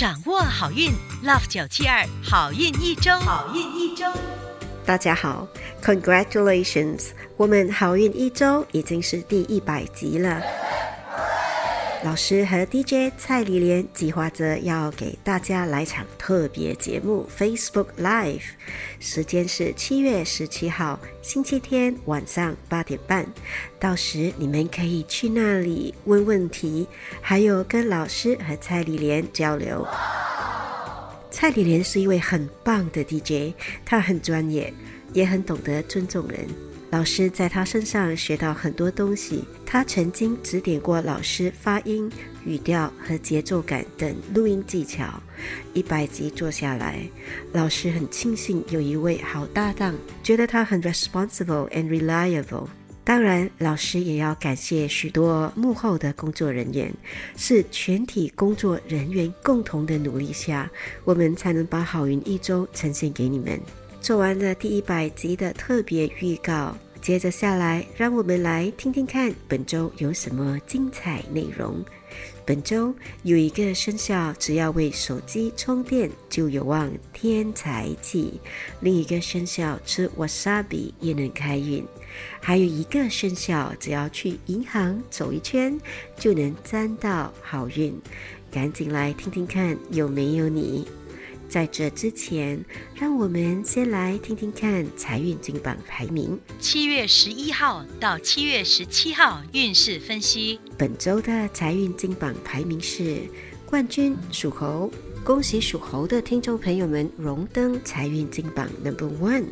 掌握好运，Love 九七二好运一周，好运一周。大家好，Congratulations！我们好运一周已经是第一百集了。老师和 DJ 蔡丽莲计划着要给大家来场特别节目 Facebook Live，时间是七月十七号星期天晚上八点半，到时你们可以去那里问问题，还有跟老师和蔡丽莲交流。蔡丽莲是一位很棒的 DJ，她很专业，也很懂得尊重人。老师在他身上学到很多东西。他曾经指点过老师发音、语调和节奏感等录音技巧。一百集做下来，老师很庆幸有一位好搭档，觉得他很 responsible and reliable。当然，老师也要感谢许多幕后的工作人员，是全体工作人员共同的努力下，我们才能把好运一周呈现给你们。做完了第一百集的特别预告，接着下来，让我们来听听看本周有什么精彩内容。本周有一个生肖，只要为手机充电就有望添财气；另一个生肖吃 wasabi 也能开运；还有一个生肖，只要去银行走一圈就能沾到好运。赶紧来听听看，有没有你？在这之前，让我们先来听听看财运金榜排名。七月十一号到七月十七号运势分析。本周的财运金榜排名是冠军属猴，恭喜属猴的听众朋友们荣登财运金榜 Number One。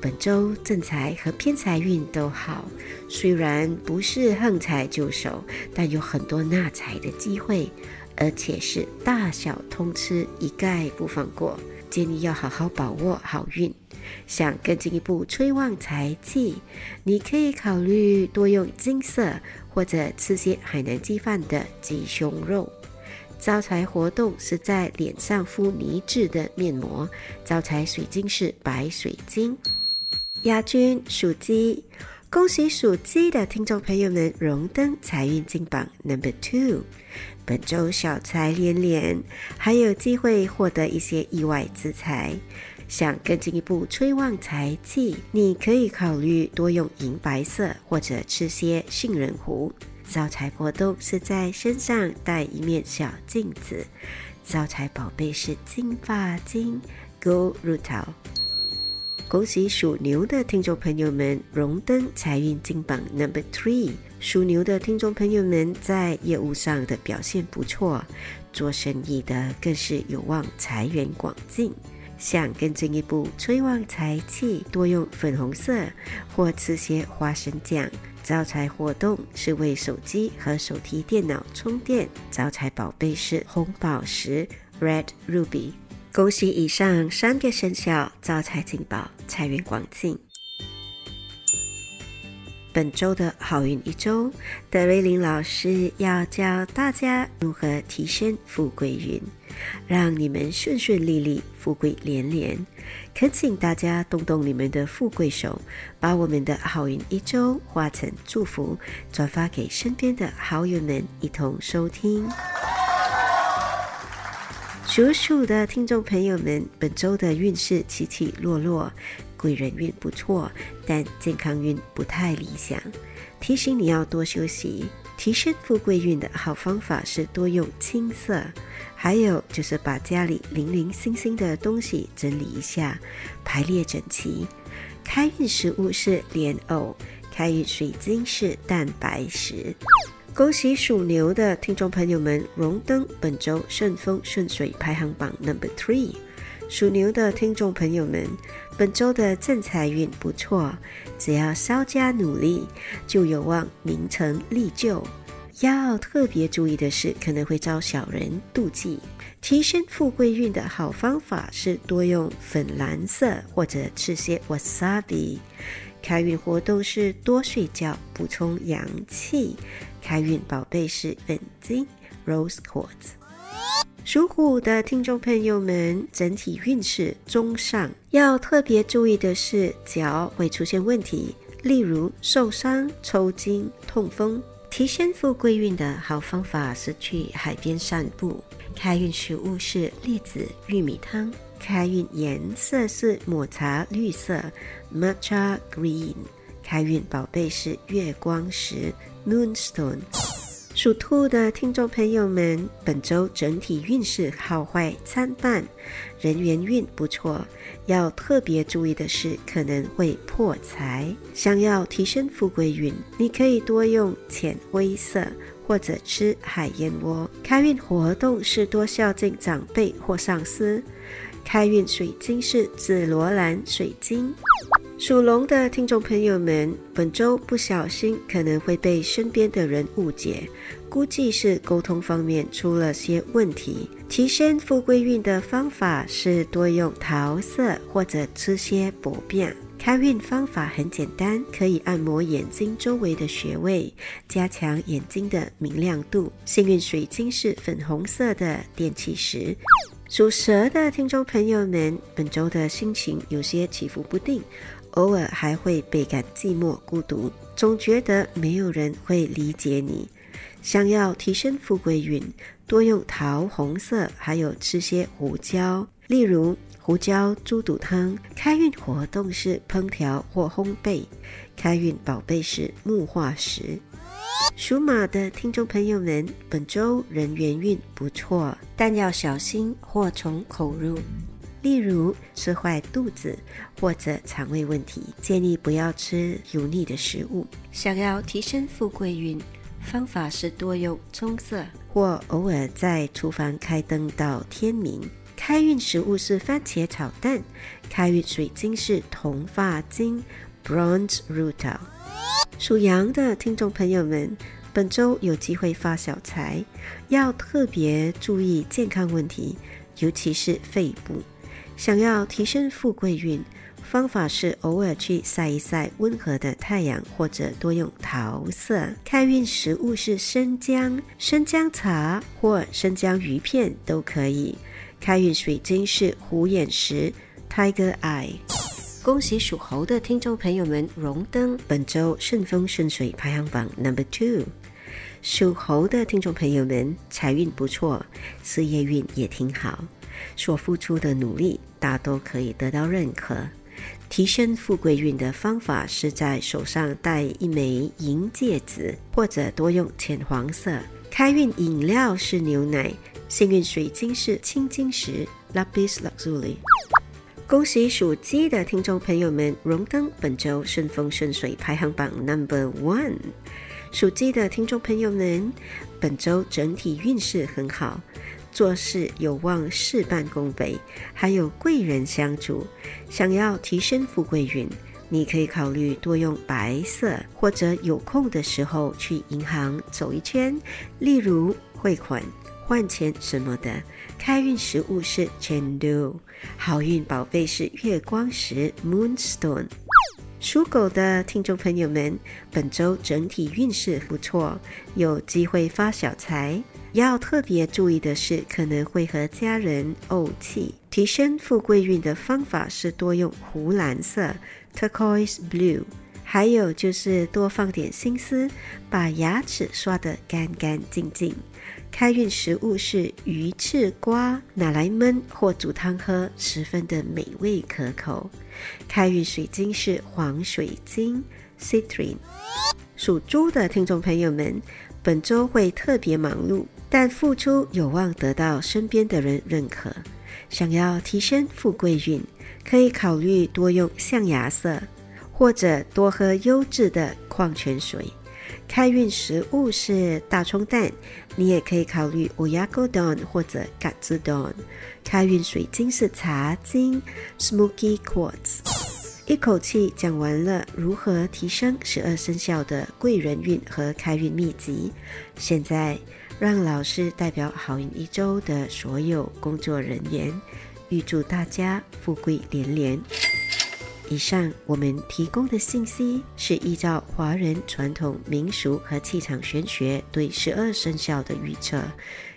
本周正财和偏财运都好，虽然不是横财就手，但有很多纳财的机会。而且是大小通吃，一概不放过。建议要好好把握好运。想更进一步催旺财气，你可以考虑多用金色，或者吃些海南鸡饭的鸡胸肉。招财活动是在脸上敷泥质的面膜。招财水晶是白水晶。亚军属鸡，恭喜属鸡的听众朋友们荣登财运金榜 Number Two。本周小财连连，还有机会获得一些意外之财。想更进一步催旺财气，你可以考虑多用银白色，或者吃些杏仁糊。招财活动是在身上带一面小镜子。招财宝贝是金发晶，Go 入桃。恭喜属牛的听众朋友们荣登财运金榜 Number Three。属牛的听众朋友们在业务上的表现不错，做生意的更是有望财源广进。想更进一步催旺财气，多用粉红色或吃些花生酱。招财活动是为手机和手提电脑充电。招财宝贝是红宝石 Red Ruby。恭喜以上三个生肖招财进宝，财源广进。本周的好运一周，德瑞琳老师要教大家如何提升富贵运，让你们顺顺利利、富贵连连。恳请大家动动你们的富贵手，把我们的好运一周化成祝福，转发给身边的好友们一同收听。属鼠的听众朋友们，本周的运势起起落落，贵人运不错，但健康运不太理想。提醒你要多休息。提升富贵运的好方法是多用青色，还有就是把家里零零星星的东西整理一下，排列整齐。开运食物是莲藕，开运水晶是蛋白石。恭喜属牛的听众朋友们荣登本周顺风顺水排行榜 Number Three。属牛的听众朋友们，本周的正财运不错，只要稍加努力，就有望名成利就。要特别注意的是，可能会招小人妒忌。提升富贵运的好方法是多用粉蓝色，或者吃些 wasabi。开运活动是多睡觉，补充阳气。开运宝贝是粉晶 Rose Quartz。属虎的听众朋友们，整体运势中上，要特别注意的是脚会出现问题，例如受伤、抽筋、痛风。提升富贵运的好方法是去海边散步。开运食物是栗子玉米汤。开运颜色是抹茶绿色 （Matcha Green）。开运宝贝是月光石 （Moonstone）。属兔的听众朋友们，本周整体运势好坏参半，人缘运不错。要特别注意的是，可能会破财。想要提升富贵运，你可以多用浅灰色，或者吃海燕窝。开运活动是多孝敬长辈或上司。开运水晶是紫罗兰水晶。属龙的听众朋友们，本周不小心可能会被身边的人误解，估计是沟通方面出了些问题。提升富贵运的方法是多用桃色或者吃些薄饼。开运方法很简单，可以按摩眼睛周围的穴位，加强眼睛的明亮度。幸运水晶是粉红色的电气石。属蛇的听众朋友们，本周的心情有些起伏不定。偶尔还会倍感寂寞孤独，总觉得没有人会理解你。想要提升富贵运，多用桃红色，还有吃些胡椒，例如胡椒猪肚汤。开运活动是烹调或烘焙。开运宝贝是木化石。属马的听众朋友们，本周人缘运不错，但要小心祸从口入。例如吃坏肚子或者肠胃问题，建议不要吃油腻的食物。想要提升富贵运，方法是多用棕色，或偶尔在厨房开灯到天明。开运食物是番茄炒蛋。开运水晶是铜发晶 （Bronze Rutil）。属羊的听众朋友们，本周有机会发小财，要特别注意健康问题，尤其是肺部。想要提升富贵运，方法是偶尔去晒一晒温和的太阳，或者多用桃色。开运食物是生姜、生姜茶或生姜鱼片都可以。开运水晶是虎眼石 （Tiger Eye）。恭喜属猴的听众朋友们荣登本周顺风顺水排行榜 Number Two。属猴的听众朋友们财运不错，事业运也挺好。所付出的努力大都可以得到认可。提升富贵运的方法是在手上戴一枚银戒指，或者多用浅黄色。开运饮料是牛奶。幸运水晶是青金石 （Lapis Lazuli）。恭喜属鸡的听众朋友们荣登本周顺风顺水排行榜 Number One。属鸡的听众朋友们，本周整体运势很好。做事有望事半功倍，还有贵人相助。想要提升富贵运，你可以考虑多用白色，或者有空的时候去银行走一圈，例如汇款、换钱什么的。开运食物是 Chendu，好运宝贝是月光石 Moonstone。属狗的听众朋友们，本周整体运势不错，有机会发小财。要特别注意的是，可能会和家人怄气。提升富贵运的方法是多用湖蓝色 （turquoise blue），还有就是多放点心思，把牙齿刷得干干净净。开运食物是鱼翅瓜，拿来焖或煮汤喝，十分的美味可口。开运水晶是黄水晶 （citrine）。属猪的听众朋友们，本周会特别忙碌。但付出有望得到身边的人认可。想要提升富贵运，可以考虑多用象牙色，或者多喝优质的矿泉水。开运食物是大葱蛋，你也可以考虑 Oyakodon 或者 gatsdon。开运水晶是茶晶 （Smoky Quartz）。一口气讲完了如何提升十二生肖的贵人运和开运秘籍，现在。让老师代表好运一周的所有工作人员，预祝大家富贵连连。以上我们提供的信息是依照华人传统民俗和气场玄学对十二生肖的预测，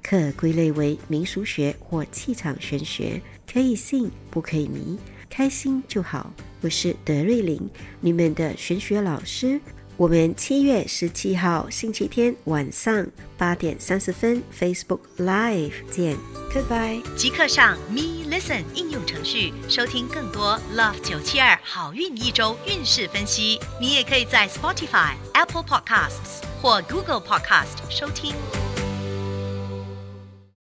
可归类为民俗学或气场玄学，可以信不可以迷，开心就好。我是德瑞琳，你们的玄学老师。我们七月十七号星期天晚上八点三十分 Facebook Live 见，Goodbye。即刻上 Me Listen 应用程序收听更多 Love 九七二好运一周运势分析。你也可以在 Spotify、Apple Podcasts 或 Google Podcast 收听。